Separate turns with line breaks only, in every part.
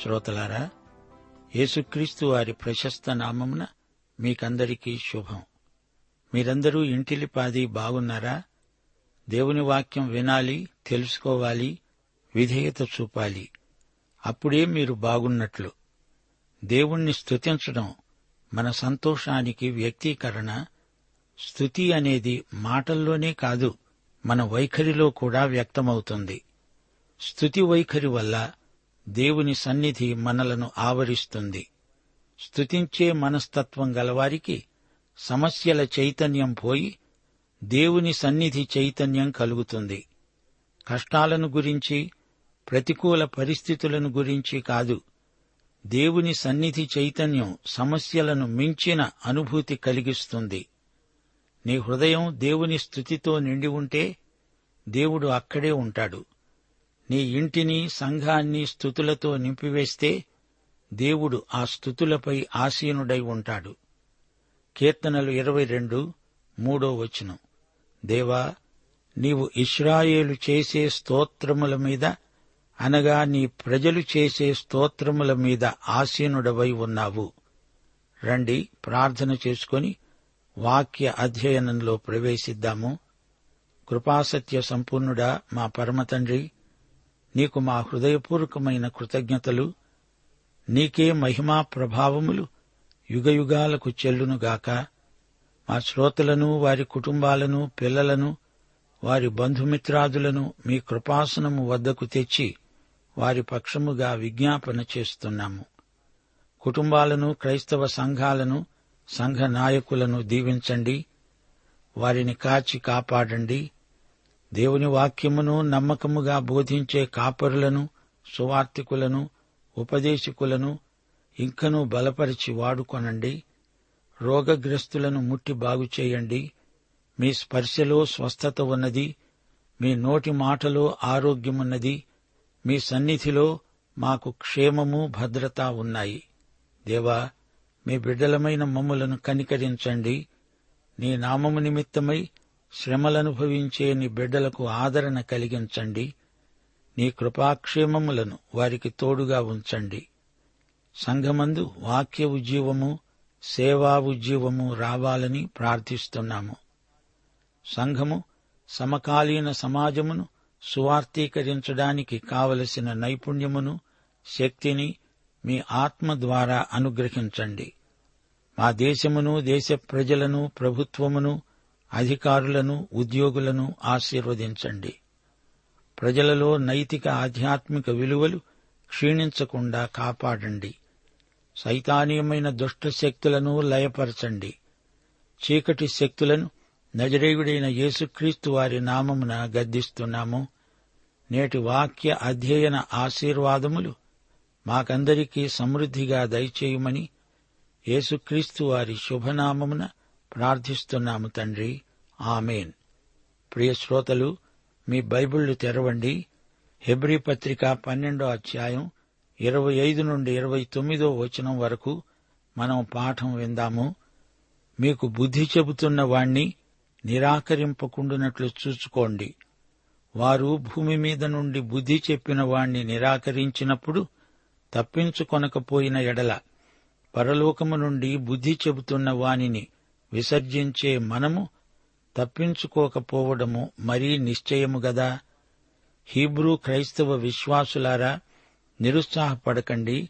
శ్రోతలారా యేసుక్రీస్తు వారి ప్రశస్త నామమున మీకందరికీ శుభం. మీరందరూ ఇంటిలిపాది బాగున్నారా? దేవుని వాక్యం వినాలి తెలుసుకోవాలి విధేయత చూపాలి. అప్పుడే మీరు బాగున్నట్లు. దేవుణ్ణి స్తుతించడం మన సంతోషానికి వ్యక్తీకరణ. స్తుతి అనేది మాటల్లోనే కాదు మన వైఖరిలో కూడా వ్యక్తమవుతుంది. స్తుతి వైఖరి వల్ల దేవుని సన్నిధి మనలను ఆవరిస్తుంది. స్తుతించే మనస్తత్వం గలవారికి సమస్యల చైతన్యం పోయి దేవుని సన్నిధి చైతన్యం కలుగుతుంది. కష్టాలను గురించి ప్రతికూల పరిస్థితులను గురించి కాదు. దేవుని సన్నిధి చైతన్యం సమస్యలను మించిన అనుభూతి కలిగిస్తుంది. నీ హృదయం దేవుని స్థుతితో నిండి ఉంటే దేవుడు అక్కడే ఉంటాడు. నీ ఇంటిని సంఘాన్ని స్థుతులతో నింపివేస్తే దేవుడు ఆ స్థుతులపై ఆసీనుడై ఉంటాడు. కీర్తనలు ఇరవై రెండు మూడో వచనం. దేవా నీవు ఇస్రాయేలు చేసే స్తోత్రముల మీద అనగా నీ ప్రజలు చేసే స్తోత్రముల మీద ఆసీనుడవై ఉన్నావు. రండి ప్రార్థన చేసుకొని వాక్య అధ్యయనంలో ప్రవేశిద్దాము. కృపాసత్య సంపూర్ణుడా మా పరమతండ్రి నీకు మా హృదయపూర్వకమైన కృతజ్ఞతలు నీకే మహిమా ప్రభావములు యుగయుగాలకు చెల్లునుగాక మా శ్రోతలను వారి కుటుంబాలను పిల్లలను వారి బంధుమిత్రాదులను మీ కృపాసనము వద్దకు తెచ్చి వారి పక్షముగా విజ్ఞాపన చేస్తున్నాము. కుటుంబాలను క్రైస్తవ సంఘాలను సంఘ నాయకులను దీవించండి. వారిని కాచి కాపాడండి. దేవుని వాక్యమును నమ్మకముగా బోధించే కాపరులను సువార్థికులను ఉపదేశకులను ఇంకనూ బలపరిచి వాడుకొనండి. రోగగ్రస్తులను ముట్టి బాగు చేయండి. మీ స్పర్శలో స్వస్థత ఉన్నది. మీ నోటి మాటలో ఆరోగ్యమున్నది. మీ సన్నిధిలో మాకు క్షేమము భద్రత ఉన్నాయి. దేవా మీ బిడ్డలమైన మమ్ములను కనికరించండి. నీ నామము నిమిత్తమై శ్రమలనుభవించే నీ బిడ్డలకు ఆదరణ కలిగించండి. నీ కృపాక్షేమములను వారికి తోడుగా ఉంచండి. సంఘమందు వాక్య ఉజ్జీవము సేవా ఉజ్జీవము రావాలని ప్రార్థిస్తున్నాము. సంఘము సమకాలీన సమాజమును సువార్తీకరించడానికి కావలసిన నైపుణ్యమును శక్తిని మీ ఆత్మ ద్వారా అనుగ్రహించండి. మా దేశమును దేశ ప్రజలను ప్రభుత్వమును అధికారులను ఉద్యోగులను ఆశీర్వదించండి. ప్రజలలో నైతిక ఆధ్యాత్మిక విలువలు క్షీణించకుండా కాపాడండి. సైతానీయమైన దుష్ట శక్తులను లయపరచండి. చీకటి శక్తులను నజరేయుడైన యేసుక్రీస్తు వారి నామమున గద్దిస్తున్నాము. నేటి వాక్య అధ్యయన ఆశీర్వాదములు మాకందరికీ సమృద్ధిగా దయచేయమని యేసుక్రీస్తు వారి శుభనామమున ప్రార్థిస్తున్నాము తండ్రి. ఆమెన్. ప్రియ శ్రోతలు మీ బైబిళ్ళు తెరవండి. హెబ్రీ పత్రిక పన్నెండో అధ్యాయం ఇరవై ఐదు నుండి ఇరవై తొమ్మిదో వచనం వరకు మనం పాఠం విందాము. మీకు బుద్ధి చెబుతున్న వాణ్ణి నిరాకరింపకుండునట్లు చూసుకోండి వారు భూమి మీద నుండి బుద్ధి చెప్పిన వాణ్ణి నిరాకరించినప్పుడు తప్పించుకొనకపోయిన ఎడల పరలోకము నుండి బుద్ధి చెబుతున్న వానిని విసర్జించే మనము తప్పించుకోకపోవడము మరీ నిశ్చయము గదా? హీబ్రూ క్రైస్తవ విశ్వాసులారా నిరుత్సాహపడకండి.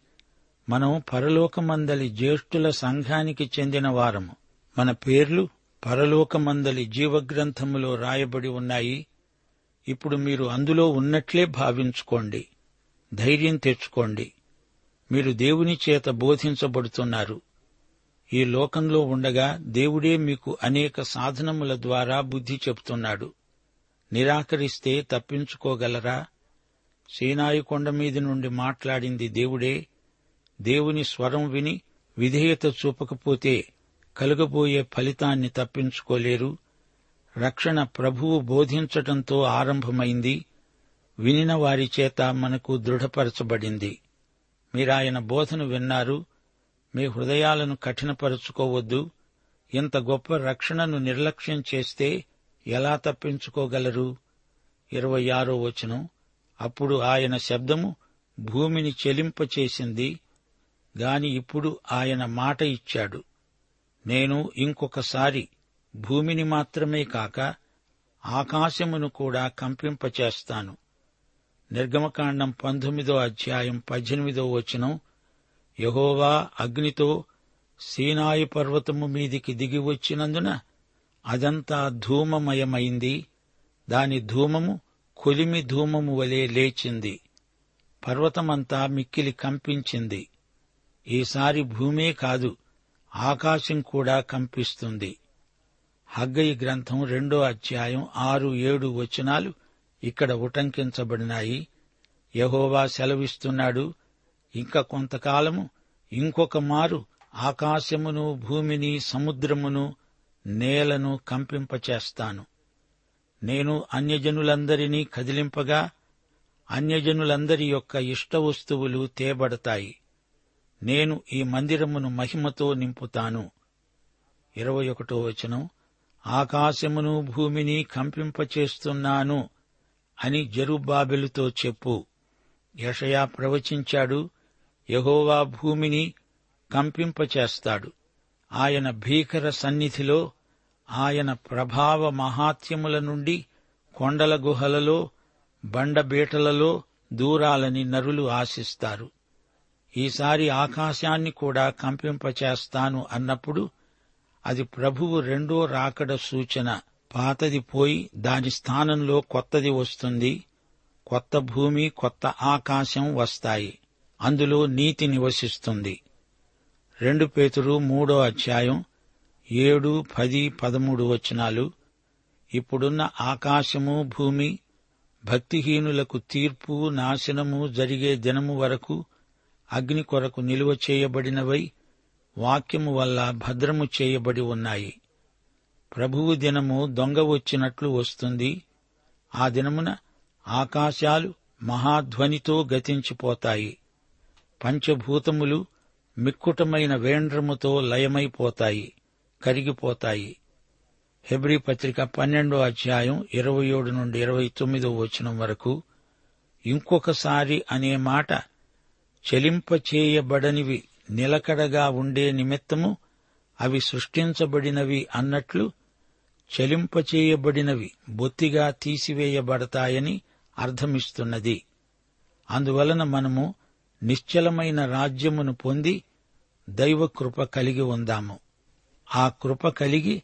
మనం పరలోకమందలి జ్యేష్ఠుల సంఘానికి చెందిన వారము. మన పేర్లు పరలోకమందలి జీవగ్రంథములో రాయబడి ఉన్నాయి. ఇప్పుడు మీరు అందులో ఉన్నట్లే భావించుకోండి. ధైర్యం తెచ్చుకోండి. మీరు దేవుని చేత బోధించబడుతున్నారు. ఈ లోకంలో ఉండగా దేవుడే మీకు అనేక సాధనముల ద్వారా బుద్ధి చెబుతున్నాడు నిరాకరిస్తే తప్పించుకోగలరా? సీనాయి కొండ మీద నుండి మాట్లాడింది దేవుడే దేవుని స్వరం విని విధేయత చూపకపోతే కలుగబోయే ఫలితాన్ని తప్పించుకోలేరు. రక్షణ ప్రభువు బోధించటంతో ఆరంభమైంది. వినిన వారి చేత మనకు దృఢపరచబడింది. మీరాయన బోధను విన్నారు. మీ హృదయాలను కఠినపరుచుకోవద్దు. ఇంత గొప్ప రక్షణను నిర్లక్ష్యం చేస్తే ఎలా తప్పించుకోగలరు? ఇరవై ఆరో వచనం. అప్పుడు ఆయన శబ్దము భూమిని చెలింపచేసింది. గాని ఇప్పుడు ఆయన మాట ఇచ్చాడు. నేను ఇంకొకసారి భూమిని మాత్రమే కాక ఆకాశమును కూడా కంపింపచేస్తాను. నిర్గమకాండం పంతొమ్మిదో అధ్యాయం పద్దెనిమిదో వచనం. యహోవా అగ్నితో సీనాయి పర్వతము మీదికి దిగి వచ్చినందున అదంతా ధూమమయమైంది. దాని ధూమము కొలిమి ధూమము వలె లేచింది. పర్వతమంతా మిక్కిలి కంపించింది. ఈసారి భూమే కాదు ఆకాశం కూడా కంపిస్తుంది. హగ్గయి గ్రంథం రెండో అధ్యాయం ఆరు ఏడు వచనాలు ఇక్కడ ఉటంకించబడినాయి. యహోవా సెలవిస్తున్నాడు ఇంకా కొంతకాలము ఇంకొక మారు ఆకాశమును భూమిని సముద్రమును నేలను కంపింపచేస్తాను. నేను అన్యజనులందరినీ కదిలింపగా అన్యజనులందరి యొక్క ఇష్ట వస్తువులు తేబడతాయి. నేను ఈ మందిరమును మహిమతో నింపుతాను. ఇరవై ఒకటో వచనం ఆకాశమును భూమిని కంపింపచేస్తున్నాను అని జరుబాబెలుతో చెప్పు. యషయా ప్రవచించాడు యహోవా భూమిని కంపింపచేస్తాడు. ఆయన భీకర సన్నిధిలో ఆయన ప్రభావ మహాత్యముల నుండి కొండల గుహలలో బండబీటలలో దూరాలని నరులు ఆశిస్తారు. ఈసారి ఆకాశాన్ని కూడా కంపింపచేస్తాను అన్నప్పుడు అది ప్రభువు రెండో రాకడ సూచన. పాతది పోయి దాని స్థానంలో కొత్తది వస్తుంది. కొత్త భూమి కొత్త ఆకాశం వస్తాయి. అందులో నీతి నివసిస్తుంది. రెండు పేతురు మూడో అధ్యాయం ఏడు పది పదమూడు వచనాలు. ఇప్పుడున్న ఆకాశము భూమి భక్తిహీనులకు తీర్పు నాశనము జరిగే దినము వరకు అగ్ని కొరకు నిలువ చేయబడినవై వాక్యము వల్ల భద్రము చేయబడి ఉన్నాయి. ప్రభువు దినము దొంగ వచ్చినట్లు వస్తుంది. ఆ దినమున ఆకాశాలు మహాధ్వనితో గతించిపోతాయి. పంచభూతములు మిక్కుటమైన వేండ్రముతో లయమైపోతాయి కరిగిపోతాయి. హెబ్రి పత్రిక పన్నెండో అధ్యాయం ఇరవై ఏడు నుండి ఇరవై తొమ్మిదో వచనం వరకు ఇంకొకసారి అనే మాట చెలింపచేయబడనివి నిలకడగా ఉండే నిమిత్తము అవి సృష్టించబడినవి అన్నట్లు చెలింపచేయబడినవి బొత్తిగా తీసివేయబడతాయని అర్థమిస్తున్నది. అందువలన మనము నిశ్చలమైన రాజ్యమును పొంది దైవకృప కలిగి ఉందాము. ఆ కృప కలిగి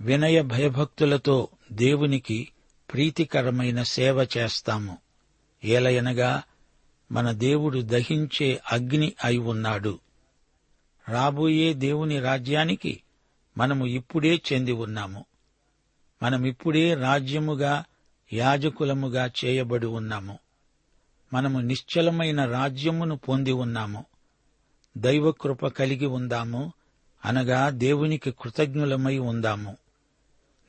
వినయ భయభక్తులతో దేవునికి ప్రీతికరమైన సేవ చేస్తాము. ఏలయనగా మన దేవుడు దహించే అగ్ని అయి ఉన్నాడు. రాబోయే దేవుని రాజ్యానికి మనము ఇప్పుడే చెంది ఉన్నాము. మనమిప్పుడే రాజ్యముగా యాజకులముగా చేయబడి ఉన్నాము. మనము నిశ్చలమైన రాజ్యమును పొంది ఉన్నాము. దైవకృప కలిగి ఉందాము. అనగా దేవునికి కృతజ్ఞులమై ఉందాము.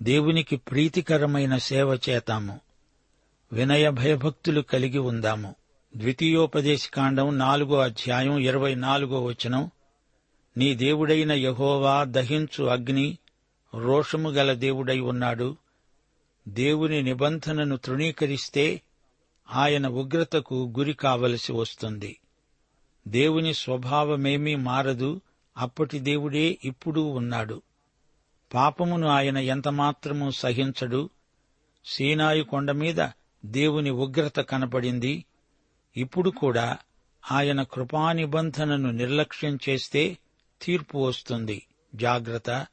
దేవునికి ప్రీతికరమైన సేవ చేతాము. వినయ భయభక్తులు కలిగి ఉందాము. ద్వితీయోపదేశకాండం నాలుగో అధ్యాయం ఇరవై నాలుగో వచనం. నీ దేవుడైన యహోవా దహించు అగ్ని రోషము గల దేవుడై ఉన్నాడు. దేవుని నిబంధనను తృణీకరిస్తే ఆయన ఉగ్రతకు గురి కావలసి వస్తుంది. దేవుని స్వభావమేమీ మారదు. అప్పటి దేవుడే ఇప్పుడు ఉన్నాడు. పాపమును ఆయన ఎంతమాత్రము సహించడు. సీనాయి కొండ మీద దేవుని ఉగ్రత కనపడింది. ఇప్పుడు కూడా ఆయన కృపానిబంధనను నిర్లక్ష్యం చేస్తే తీర్పు వస్తుంది. జాగ్రత్త.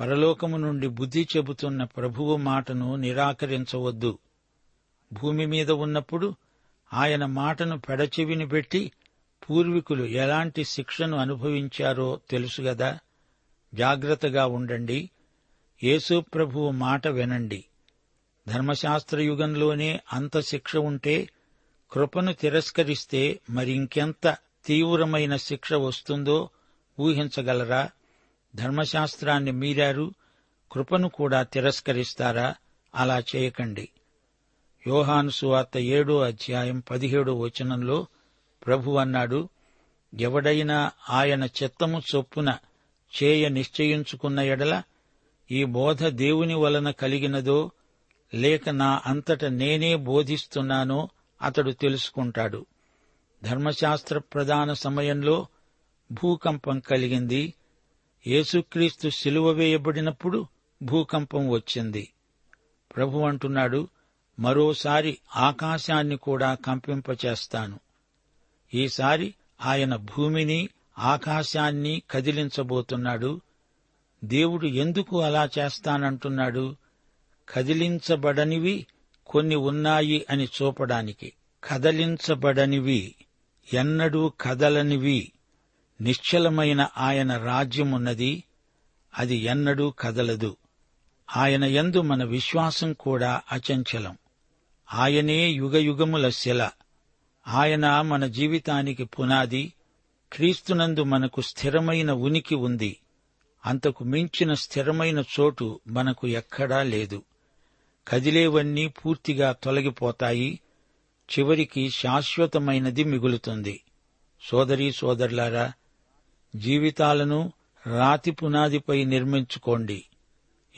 పరలోకము నుండి బుద్ధి చెబుతున్న ప్రభువు మాటను నిరాకరించవద్దు. భూమి మీద ఉన్నప్పుడు ఆయన మాటను పెడచెవిని పెట్టి పూర్వీకులు ఎలాంటి శిక్షను అనుభవించారో తెలుసుగదా జాగ్రత్తగా ఉండండి. యేసుప్రభువు మాట వినండి. ధర్మశాస్త్ర యుగంలోనే అంత శిక్ష ఉంటే కృపను తిరస్కరిస్తే మరింకెంత తీవ్రమైన శిక్ష వస్తుందో ఊహించగలరా? ధర్మశాస్త్రాన్ని మీరారు కృపను కూడా తిరస్కరిస్తారా? అలా చేయకండి. యోహాను సువార్త ఏడో అధ్యాయం పదిహేడో వచనంలో ప్రభు అన్నాడు ఎవడైనా ఆయన చిత్తము చొప్పున చేయ నిశ్చయించుకున్న ఎడల ఈ బోధ దేవుని వలన కలిగినదో లేక నా అంతట నేనే బోధిస్తున్నానో అతడు తెలుసుకుంటాడు. ధర్మశాస్త్ర ప్రధాన సమయంలో భూకంపం కలిగింది. యేసుక్రీస్తు సిలువ వేయబడినప్పుడు భూకంపం వచ్చింది. ప్రభు అంటున్నాడు మరోసారి ఆకాశాన్ని కూడా కంపింపచేస్తాను. ఈసారి ఆయన భూమిని ఆకాశాన్ని కదిలించబోతున్నాడు. దేవుడు ఎందుకు అలా చేస్తానంటున్నాడు? కదిలించబడనివి కొన్ని ఉన్నాయి అని చూపడానికి. కదలించబడనివి ఎన్నడూ కదలనివి. నిశ్చలమైన ఆయన రాజ్యమున్నది. అది ఎన్నడూ కదలదు. ఆయన ఎందు మన విశ్వాసం కూడా అచంచలం. ఆయనే యుగయుగముల శిల ఆయన మన జీవితానికి పునాది క్రీస్తునందు మనకు స్థిరమైన ఉనికి ఉంది. అంతకు మించిన స్థిరమైన చోటు మనకు ఎక్కడా లేదు. కదిలేవన్నీ పూర్తిగా తొలగిపోతాయి. చివరికి శాశ్వతమైనది మిగులుతుంది. సోదరీ సోదరులారా జీవితాలను రాతి పునాదిపై నిర్మించుకోండి.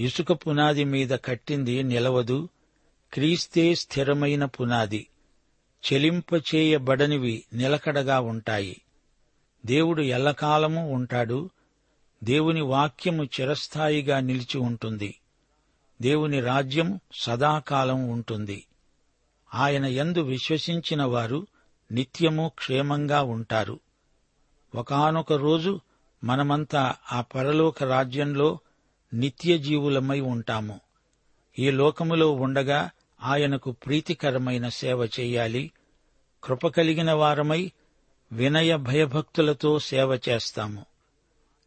ఇసుక పునాది మీద కట్టింది నిలవదు. క్రీస్తే స్థిరమైన పునాది చెలింపచేయబడనివి నిలకడగా ఉంటాయి. దేవుడు ఎల్లకాలము ఉంటాడు దేవుని వాక్యము చిరస్థాయిగా నిలిచి ఉంటుంది. దేవుని రాజ్యం సదాకాలం ఉంటుంది. ఆయన యందు విశ్వసించిన వారు నిత్యము క్షేమంగా ఉంటారు. ఒకనొక రోజు మనమంతా ఆ పరలోక రాజ్యంలో నిత్య జీవులమై ఉంటాము. ఈ లోకములో ఉండగా ఆయనకు ప్రీతికరమైన సేవ చేయాలి. కృప కలిగిన వారమై వినయ భయభక్తులతో సేవ చేస్తాము.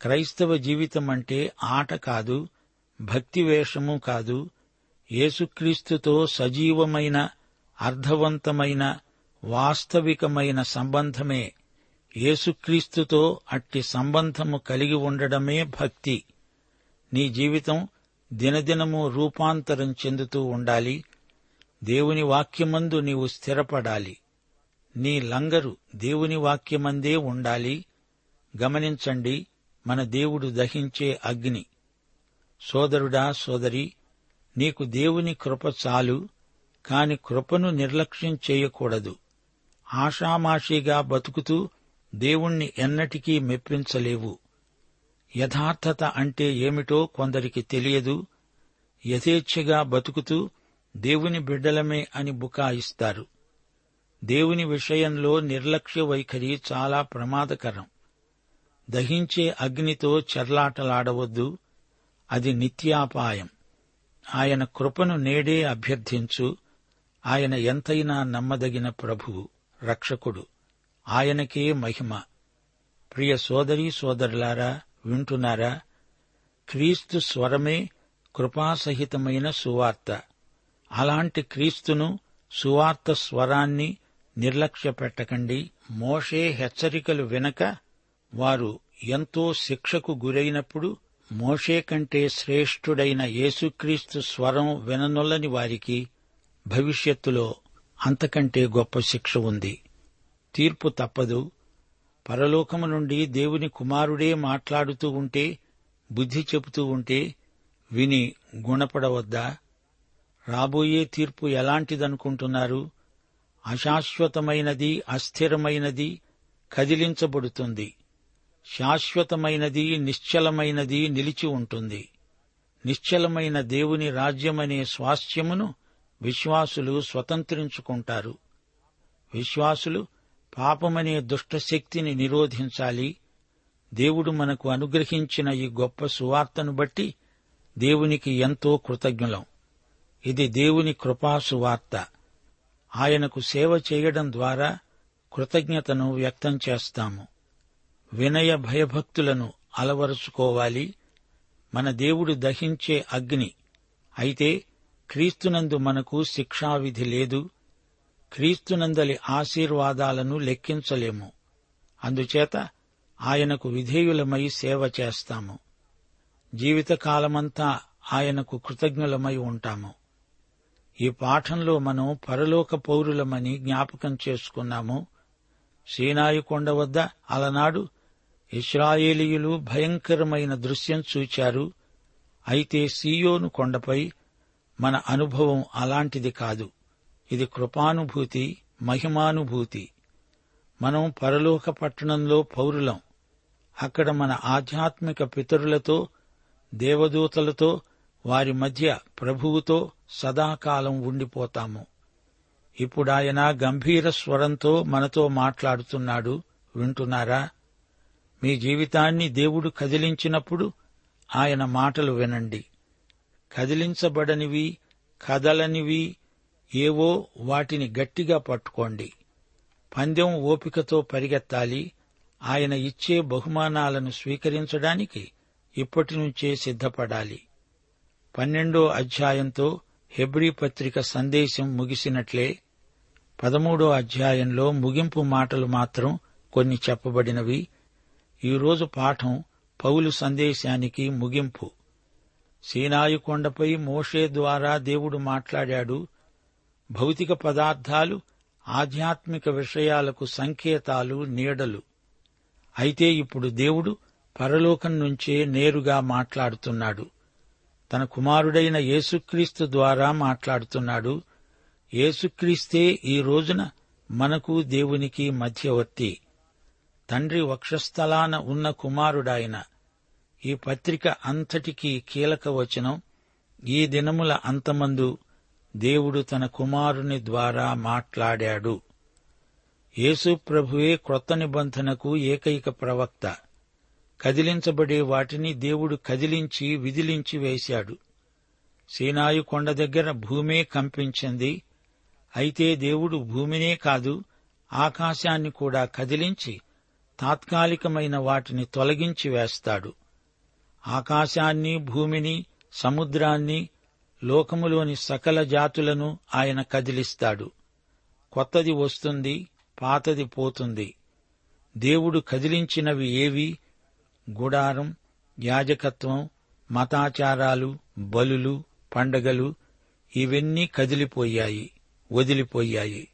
క్రైస్తవ జీవితం అంటే ఆట కాదు భక్తి వేషము కాదు. యేసుక్రీస్తుతో సజీవమైన అర్థవంతమైన వాస్తవికమైన సంబంధమే. యేసుక్రీస్తుతో అట్టి సంబంధము కలిగి ఉండడమే భక్తి. నీ జీవితం దినదినము రూపాంతరం చెందుతూ ఉండాలి. దేవుని వాక్యమందు నీవు స్థిరపడాలి. నీ లంగరు దేవుని వాక్యమందే ఉండాలి. గమనించండి మన దేవుడు దహించే అగ్ని. సోదరుడా సోదరి నీకు దేవుని కృప చాలు కాని కృపను నిర్లక్ష్యం చేయకూడదు. ఆషామాషీగా బతుకుతూ దేవుణ్ణి ఎన్నటికీ మెప్పించలేవు. యథార్థత అంటే ఏమిటో కొందరికి తెలియదు. యథేచ్ఛగా బతుకుతూ దేవుని బిడ్డలమే అని బుకాయిస్తారు దేవుని విషయంలో నిర్లక్ష్య వైఖరి చాలా ప్రమాదకరం. దహించే అగ్నితో చెర్లాటలాడవద్దు. అది నిత్యాపాయం. ఆయన కృపను నేడే అభ్యర్థించు. ఆయన ఎంతైనా నమ్మదగిన ప్రభువు రక్షకుడు. ఆయనకే మహిమ. ప్రియ సోదరీ సోదరులారా వింటున్నారా? క్రీస్తు స్వరమే కృపాసహితమైన సువార్త. అలాంటి క్రీస్తును సువార్త స్వరాన్ని నిర్లక్ష్య పెట్టకండి మోషే హెచ్చరికలు వినక వారు ఎంతో శిక్షకు గురైనప్పుడు మోషే కంటే శ్రేష్ఠుడైన యేసుక్రీస్తు స్వరం విననొల్లని వారికి భవిష్యత్తులో అంతకంటే గొప్ప శిక్ష ఉంది. తీర్పు తప్పదు. పరలోకము నుండి దేవుని కుమారుడే మాట్లాడుతూ ఉంటే బుద్ధి చెబుతూ ఉంటే విని గుణపడవద్దా? రాబోయే తీర్పు ఎలాంటిదనుకుంటున్నారు? అశాశ్వతమైనది అస్థిరమైనది కదిలించబడుతుంది. శాశ్వతమైనది నిశ్చలమైనది నిలిచి ఉంటుంది. నిశ్చలమైన దేవుని రాజ్యమనే స్వాస్థ్యమును విశ్వాసులు స్వతంత్రించుకుంటారు. విశ్వాసులు పాపమనే దుష్టశక్తిని నిరోధించాలి. దేవుడు మనకు అనుగ్రహించిన ఈ గొప్ప సువార్తను బట్టి దేవునికి ఎంతో కృతజ్ఞులం. ఇది దేవుని కృపాసువార్త. ఆయనకు సేవ చేయడం ద్వారా కృతజ్ఞతను వ్యక్తం చేస్తాము. వినయ భయభక్తులను అలవరుచుకోవాలి. మన దేవుడు దహించే అగ్ని. అయితే క్రీస్తునందు మనకు శిక్షావిధి లేదు. క్రీస్తునందలి ఆశీర్వాదాలను లెక్కించలేము. అందుచేత ఆయనకు విధేయులమై సేవ చేస్తాము. జీవితకాలమంతా ఆయనకు కృతజ్ఞులమై ఉంటాము. ఈ పాఠంలో మనం పరలోక పౌరులమని జ్ఞాపకం చేసుకున్నాము. సీనాయి కొండ వద్ద అలనాడు ఇస్రాయేలీయులు భయంకరమైన దృశ్యం చూచారు. అయితే సీయోను కొండపై మన అనుభవం అలాంటిది కాదు. ఇది కృపానుభూతి మహిమానుభూతి. మనం పరలోక పట్టణంలో పౌరులం. అక్కడ మన ఆధ్యాత్మిక పితరులతో దేవదూతలతో వారి మధ్య ప్రభువుతో సదాకాలం ఉండిపోతాము. ఇప్పుడాయన గంభీర స్వరంతో మనతో మాట్లాడుతున్నాడు. వింటున్నారా? మీ జీవితాన్ని దేవుడు కదిలించినప్పుడు ఆయన మాటలు వినండి. కదిలించబడనివి కదలనివి ఏవో వాటిని గట్టిగా పట్టుకోండి. పందెం ఓపికతో పరిగెత్తాలి. ఆయన ఇచ్చే బహుమానాలను స్వీకరించడానికి ఇప్పటి నుంచే సిద్ధపడాలి. పన్నెండో అధ్యాయంతో హెబ్రీ పత్రిక సందేశం ముగిసినట్లే పదమూడో అధ్యాయంలో ముగింపు మాటలు మాత్రం కొన్ని చెప్పబడినవి. ఈరోజు పాఠం పౌలు సందేశానికి ముగింపు. సీనాయి కొండపై మోషే ద్వారా దేవుడు మాట్లాడాడు. భౌతిక పదార్థాలు ఆధ్యాత్మిక విషయాలకు సంకేతాలు నీడలు. అయితే ఇప్పుడు దేవుడు పరలోకం నుంచే నేరుగా మాట్లాడుతున్నాడు. తన కుమారుడైన యేసుక్రీస్తు ద్వారా మాట్లాడుతున్నాడు యేసుక్రీస్తే ఈ రోజున మనకు దేవునికి మధ్యవర్తి. తండ్రి వక్షస్థలాన ఉన్న కుమారుడాయన. ఈ పత్రిక అంతటికీ కీలక వచనం. ఈ దినముల అంతమందు దేవుడు తన కుమారుని ద్వారా మాట్లాడాడు. యేసు ప్రభువే క్రొత్త నిబంధనకు ఏకైక ప్రవక్త. కదిలించబడే వాటిని దేవుడు కదిలించి విదిలించి వేశాడు. సీనాయి కొండ దగ్గర భూమే కంపించింది. అయితే దేవుడు భూమినే కాదు ఆకాశాన్ని కూడా కదిలించి తాత్కాలికమైన వాటిని తొలగించి వేస్తాడు. ఆకాశాన్ని భూమిని సముద్రాన్ని లోకములోని సకల జాతులను ఆయన కదిలిస్తాడు. కొత్తది వస్తుంది పాతది పోతుంది. దేవుడు కదిలించినవి ఏవి? గుడారం యాజకత్వం మతాచారాలు బలులు పండగలు ఇవన్నీ కదిలిపోయాయి వదిలిపోయాయి.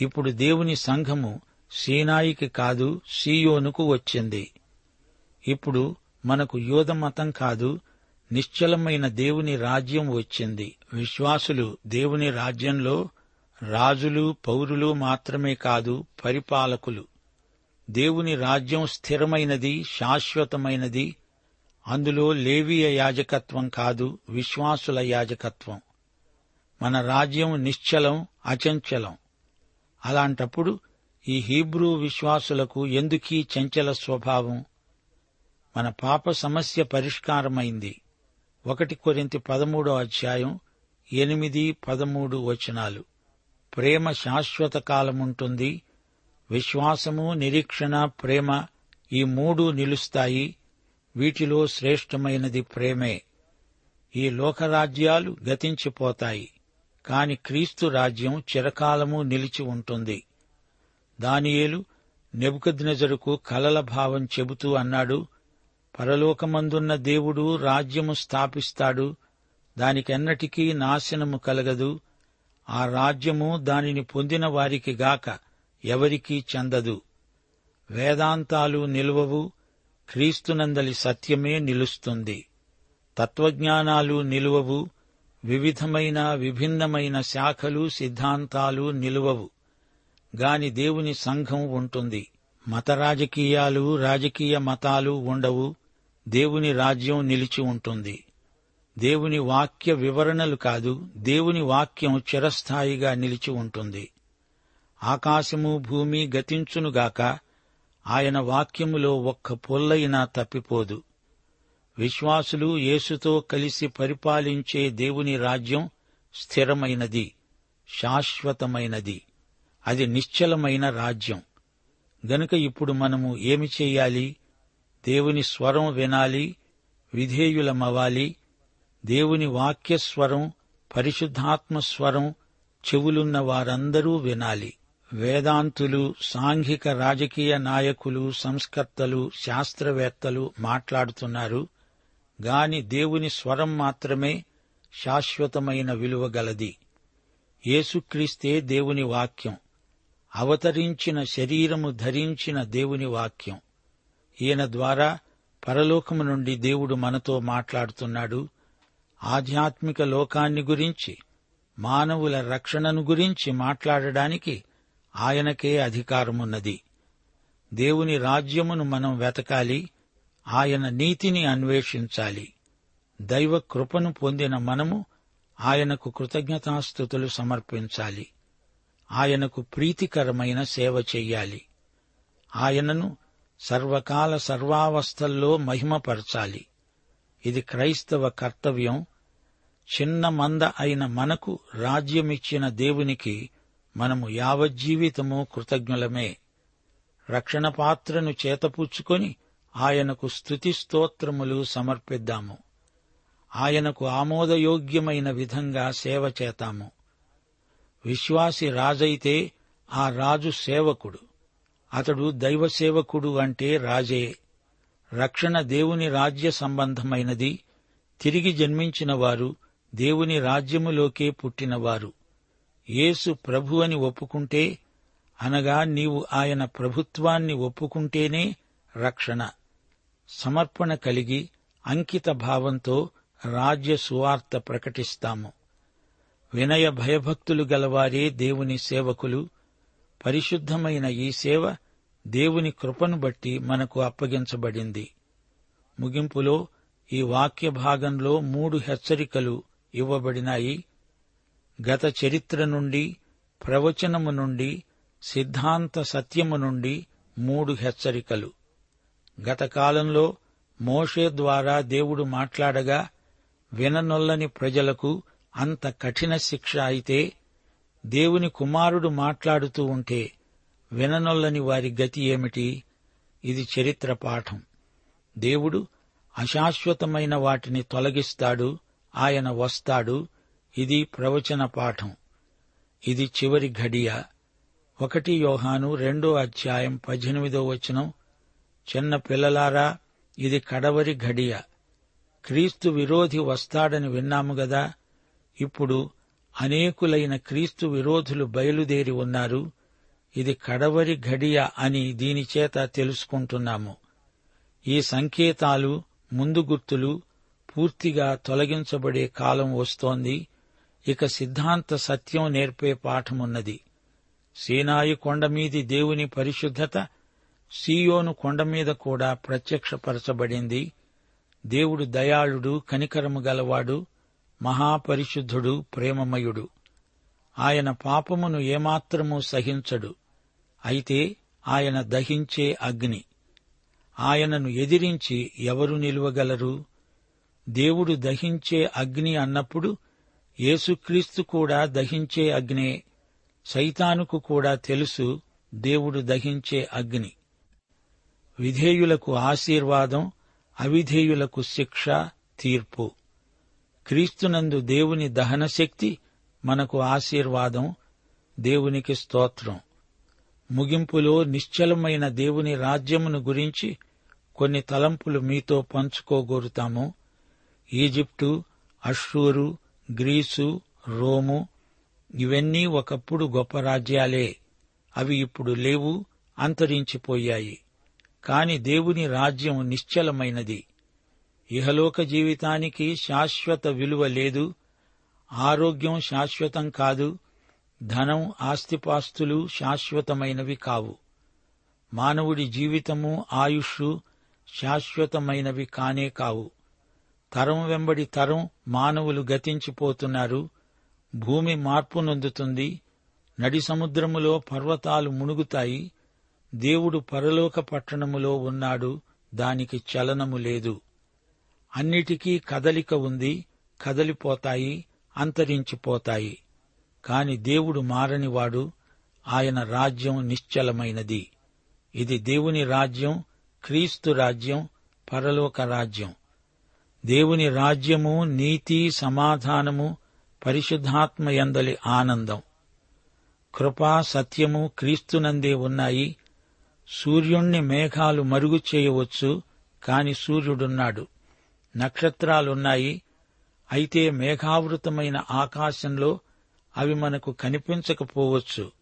ఇప్పుడు దేవుని సంఘము సీనాయికి కాదు సీయోనుకు వచ్చింది. ఇప్పుడు మనకు యూధమతం కాదు నిశ్చలమైన దేవుని రాజ్యం వచ్చింది. విశ్వాసులు దేవుని రాజ్యంలో రాజులు పౌరులు మాత్రమే కాదు పరిపాలకులు. దేవుని రాజ్యం స్థిరమైనది శాశ్వతమైనది. అందులో లేవీయ యాజకత్వం కాదు విశ్వాసుల యాజకత్వం. మన రాజ్యం నిశ్చలం అచంచలం. అలాంటప్పుడు ఈ హీబ్రూ విశ్వాసులకు ఎందుకీ చంచల స్వభావం? మన పాప సమస్య పరిష్కారమైంది. ఒకటి కొరింత పదమూడో అధ్యాయం ఎనిమిది పదమూడు వచనాలు. ప్రేమ శాశ్వత కాలముంటుంది విశ్వాసము నిరీక్షణ ప్రేమ ఈ మూడు నిలుస్తాయి. వీటిలో శ్రేష్టమైనది ప్రేమే. ఈ లోకరాజ్యాలు గతించిపోతాయి. కాని క్రీస్తు రాజ్యం చిరకాలము నిలిచి ఉంటుంది. దానియేలు నెబుకద్నెజరుకు కలల భావం చెబుతూ అన్నాడు పరలోకమందున్న దేవుడు రాజ్యము స్థాపిస్తాడు దానికెన్నటికీ నాశనము కలగదు ఆ రాజ్యము దానిని పొందిన వారికి గాక. ఎవరికీ చెందదు. వేదాంతాలు నిలువవు క్రీస్తునందలి సత్యమే నిలుస్తుంది. తత్వజ్ఞానాలు నిలువవు వివిధమైన విభిన్నమైన శాఖలు సిద్ధాంతాలు నిలువవు. గాని దేవుని సంఘం ఉంటుంది. మత రాజకీయాలు రాజకీయ మతాలు ఉండవు. దేవుని రాజ్యం నిలిచి ఉంటుంది. దేవుని వాక్య వివరణలు కాదు దేవుని వాక్యం చిరస్థాయిగా నిలిచి ఉంటుంది. ఆకాశము భూమి గతించునుగాక ఆయన వాక్యములో ఒక్క పొల్లయినా తప్పిపోదు. విశ్వాసులు యేసుతో కలిసి పరిపాలించే దేవుని రాజ్యం స్థిరమైనది శాశ్వతమైనది. అది నిశ్చలమైన రాజ్యం. గనుక ఇప్పుడు మనము ఏమి చెయ్యాలి దేవుని స్వరం వినాలి విధేయులమవ్వాలి. దేవుని వాక్యస్వరం పరిశుద్ధాత్మ స్వరం చెవులున్న వారందరూ వినాలి. వేదాంతులు సాంఘిక రాజకీయ నాయకులు సంస్కర్తలు శాస్త్రవేత్తలు మాట్లాడుతున్నారు. గాని దేవుని స్వరం మాత్రమే శాశ్వతమైన విలువ గలది. యేసుక్రీస్తే దేవుని వాక్యం. అవతరించిన శరీరము ధరించిన దేవుని వాక్యం. ఈయన ద్వారా పరలోకము నుండి దేవుడు మనతో మాట్లాడుతున్నాడు. ఆధ్యాత్మిక లోకాన్ని గురించి మానవుల రక్షణను గురించి మాట్లాడడానికి ఆయనకే అధికారమున్నది. దేవుని రాజ్యమును మనం వెతకాలి ఆయన నీతిని అన్వేషించాలి. దైవ కృపను పొందిన మనము ఆయనకు కృతజ్ఞతాస్థుతులు సమర్పించాలి. ఆయనకు ప్రీతికరమైన సేవ చెయ్యాలి. ఆయనను సర్వకాల సర్వావస్థల్లో మహిమపరచాలి. ఇది క్రైస్తవ కర్తవ్యం. చిన్న మంద అయిన మనకు రాజ్యమిచ్చిన దేవునికి మనము యావజ్జీవితము కృతజ్ఞులమే. రక్షణ పాత్రను చేతపూచుకొని ఆయనకు స్థుతి స్తోత్రములు సమర్పిద్దాము. ఆయనకు ఆమోదయోగ్యమైన విధంగా సేవ చేతాము. విశ్వాసి రాజైతే ఆ రాజు సేవకుడు. అతడు దైవ సేవకుడు అంటే రాజే. రక్షణ దేవుని రాజ్య సంబంధమైనది. తిరిగి జన్మించిన వారు దేవుని రాజ్యములోకే పుట్టినవారు. యేసు ప్రభు అని ఒప్పుకుంటే అనగా నీవు ఆయన ప్రభుత్వాన్ని ఒప్పుకుంటేనే రక్షణ. సమర్పణ కలిగి అంకిత భావంతో రాజ్య సువార్త ప్రకటిస్తాము. వినయ భయభక్తులు గలవారే దేవుని సేవకులు. పరిశుద్ధమైన ఈ సేవ దేవుని కృపను బట్టి మనకు అప్పగించబడింది. ముగింపులో ఈ వాక్య భాగంలో మూడు హెచ్చరికలు ఇవ్వబడినాయి. గత చరిత్ర నుండి ప్రవచనము నుండి సిద్ధాంత సత్యము నుండి మూడు హెచ్చరికలు. గత కాలంలో మోషే ద్వారా దేవుడు మాట్లాడగా విననొల్లని ప్రజలకు అంత కఠిన శిక్ష అయితే దేవుని కుమారుడు మాట్లాడుతూ ఉంటే విననొల్లని వారి గతి ఏమిటి? ఇది చరిత్ర పాఠం. దేవుడు అశాశ్వతమైన వాటిని తొలగిస్తాడు ఆయన వస్తాడు ఇది ప్రవచన పాఠం. ఇది చివరి ఘడియ. ఒకటి యోహాను రెండో అధ్యాయం పద్దెనిమిదో వచనం. చిన్న పిల్లలారా ఇది కడవరి ఘడియ. క్రీస్తు విరోధి వస్తాడని విన్నాము గదా. ఇప్పుడు అనేకులైన క్రీస్తు విరోధులు బయలుదేరి ఉన్నారు. ఇది కడవరి ఘడియ అని దీనిచేత తెలుసుకుంటున్నాము. ఈ సంకేతాలు ముందు గుర్తులు పూర్తిగా తొలగించబడే కాలం వస్తోంది. ఇక సిద్ధాంత సత్యం నేర్పే పాఠమున్నది. సీనాయి కొండమీది దేవుని పరిశుద్ధత సీయోను కొండమీద కూడా ప్రత్యక్షపరచబడింది. దేవుడు దయాళుడు కనికరము గలవాడు మహాపరిశుద్ధుడు ప్రేమమయుడు. ఆయన పాపమును ఏమాత్రమూ సహించడు. అయితే ఆయన దహించే అగ్ని. ఆయనను ఎదిరించి ఎవరు నిలువగలరు? దేవుడు దహించే అగ్ని అన్నప్పుడు యేసుక్రీస్తు కూడా దహించే అగ్నే సైతానుకు కూడా తెలుసు దేవుడు దహించే అగ్ని. విధేయులకు ఆశీర్వాదం అవిధేయులకు శిక్ష తీర్పు. క్రీస్తునందు దేవుని దహనశక్తి మనకు ఆశీర్వాదం దేవునికి స్తోత్రం. ముగింపులో నిశ్చలమైన దేవుని రాజ్యమును గురించి కొన్ని తలంపులు మీతో పంచుకోగోరుతాము. ఈజిప్టు అష్రూరు గ్రీసు రోము ఇవన్నీ ఒకప్పుడు గొప్ప రాజ్యాలే. అవి ఇప్పుడు లేవు అంతరించిపోయాయి. కాని దేవుని రాజ్యం నిశ్చలమైనది. ఇహలోక జీవితానికి శాశ్వత విలువ లేదు. ఆరోగ్యం శాశ్వతం కాదు. ధనం ఆస్తిపాస్తులు శాశ్వతమైనవి కావు. మానవుడి జీవితము ఆయుష్ శాశ్వతమైనవి కానే కావు. తరం వెంబడి తరం మానవులు గతించిపోతున్నారు. భూమి మార్పు నొందుతుంది. నడి సముద్రములో పర్వతాలు మునుగుతాయి. దేవుడు పరలోక పట్టణములో ఉన్నాడు. దానికి చలనము లేదు. అన్నిటికీ కదలిక ఉంది. కదలిపోతాయి. అంతరించిపోతాయి. కాని దేవుడు మారనివాడు. ఆయన రాజ్యం నిశ్చలమైనది. ఇది దేవుని రాజ్యం క్రీస్తు రాజ్యం పరలోక రాజ్యం. దేవుని రాజ్యము నీతి సమాధానము పరిశుద్ధాత్మ ఎందలి ఆనందం. కృపా సత్యము క్రీస్తునందే ఉన్నాయి. సూర్యుణ్ణి మేఘాలు మరుగు చేయవచ్చు కాని సూర్యుడున్నాడు. నక్షత్రాలున్నాయి. అయితే మేఘావృతమైన ఆకాశంలో అవి మనకు కనిపించకపోవచ్చు.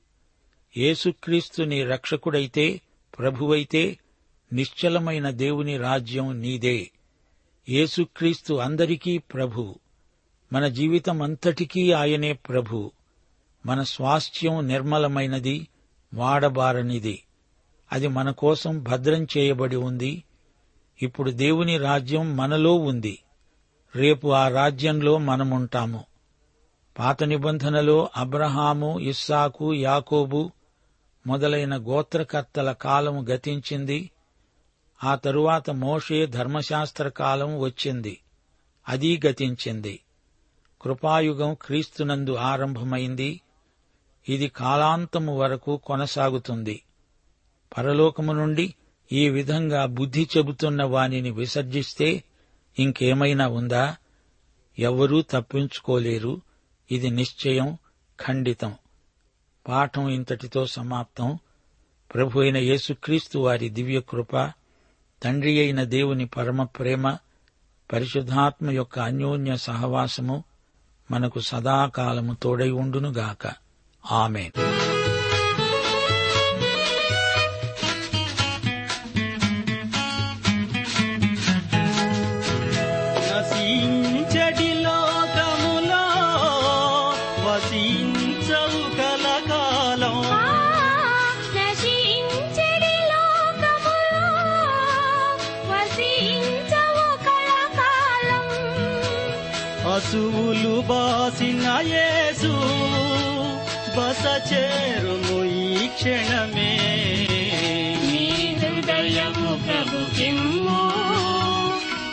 యేసుక్రీస్తు నీ రక్షకుడైతే ప్రభువైతే నిశ్చలమైన దేవుని రాజ్యం నీదే. యేసుక్రీస్తు అందరికీ ప్రభు. మన జీవితం అంతటికీ ఆయనే ప్రభు. మన స్వాస్థ్యం నిర్మలమైనది వాడబారనిది. అది మన కోసం భద్రం చేయబడి ఉంది. ఇప్పుడు దేవుని రాజ్యం మనలో ఉంది. రేపు ఆ రాజ్యంలో మనముంటాము. పాత నిబంధనలో అబ్రహాము ఇస్సాకు యాకోబు మొదలైన గోత్రకర్తల కాలం గతించింది. ఆ తరువాత మోషే ధర్మశాస్త్ర కాలం వచ్చింది. అది గతించింది. కృపాయుగం క్రీస్తునందు ఆరంభమైంది. ఇది కాలాంతము వరకు కొనసాగుతుంది. పరలోకము నుండి ఈ విధంగా బుద్ధి చెబుతున్న వానిని విసర్జిస్తే ఇంకేమైనా ఉందా? ఎవ్వరూ తప్పించుకోలేరు. ఇది నిశ్చయం ఖండితం. పాఠం ఇంతటితో సమాప్తం. ప్రభు అయిన యేసుక్రీస్తు వారి దివ్య కృప తండ్రి అయిన దేవుని పరమ ప్రేమ పరిశుద్ధాత్మ యొక్క అన్యోన్య సహవాసము మనకు సదాకాలము తోడై ఉండునుగాక. ఆమె
యేసు బస చేరుము ఈ క్షణమే.
నీ హృదయము ప్రభుకిమ్ము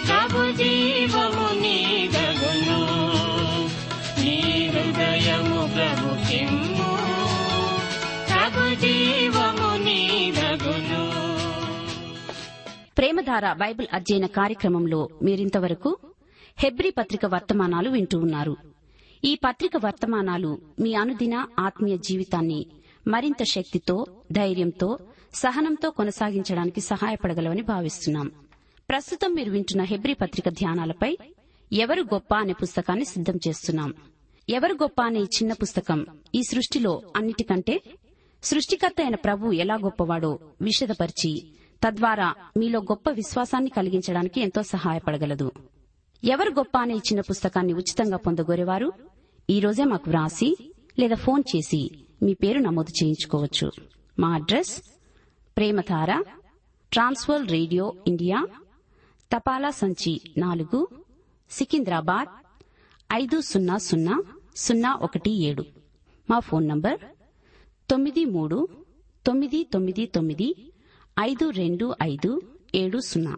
ప్రభు జీవము నీదగును నీ హృదయము ప్రభుకిమ్ము ప్రభు జీవము నీదగును
ప్రేమధార బైబిల్ అధ్యయన కార్యక్రమంలో మీరింతవరకు హెబ్రి పత్రిక వర్తమానాలు వింటూ ఉన్నారు. ఈ పత్రిక వర్తమానాలు మీ అనుదిన ఆత్మీయ జీవితాన్ని మరింత శక్తితో ధైర్యంతో సహనంతో కొనసాగించడానికి సహాయపడగలవని భావిస్తున్నాం. ప్రస్తుతం మీరు వింటున్న హెబ్రి పత్రిక ధ్యానాలపై ఎవరు గొప్ప అనే పుస్తకాన్ని సిద్దం చేస్తున్నాం. ఎవరు గొప్ప అనే ఈ చిన్న పుస్తకం ఈ సృష్టిలో అన్నిటికంటే సృష్టికర్త అయిన ప్రభు ఎలా గొప్పవాడో విషదపరిచి తద్వారా మీలో గొప్ప విశ్వాసాన్ని కలిగించడానికి ఎంతో సహాయపడగలదు. ఎవరు గొప్ప అనే ఇచ్చిన పుస్తకాన్ని ఉచితంగా పొందగోరేవారు? ఈ రోజే మాకు వ్రాసి లేదా ఫోన్ చేసి మీ పేరు నమోదు చేయించుకోవచ్చు. మా address Premadhara trans world radio India తపాలా సంచి నాలుగు సికింద్రాబాద్ ఐదు సున్నా సున్నా సున్నా ఒకటి ఏడు. మా ఫోన్ నంబర్ తొమ్మిది మూడు తొమ్మిది తొమ్మిది తొమ్మిది ఐదు రెండు ఐదు ఏడు సున్నా.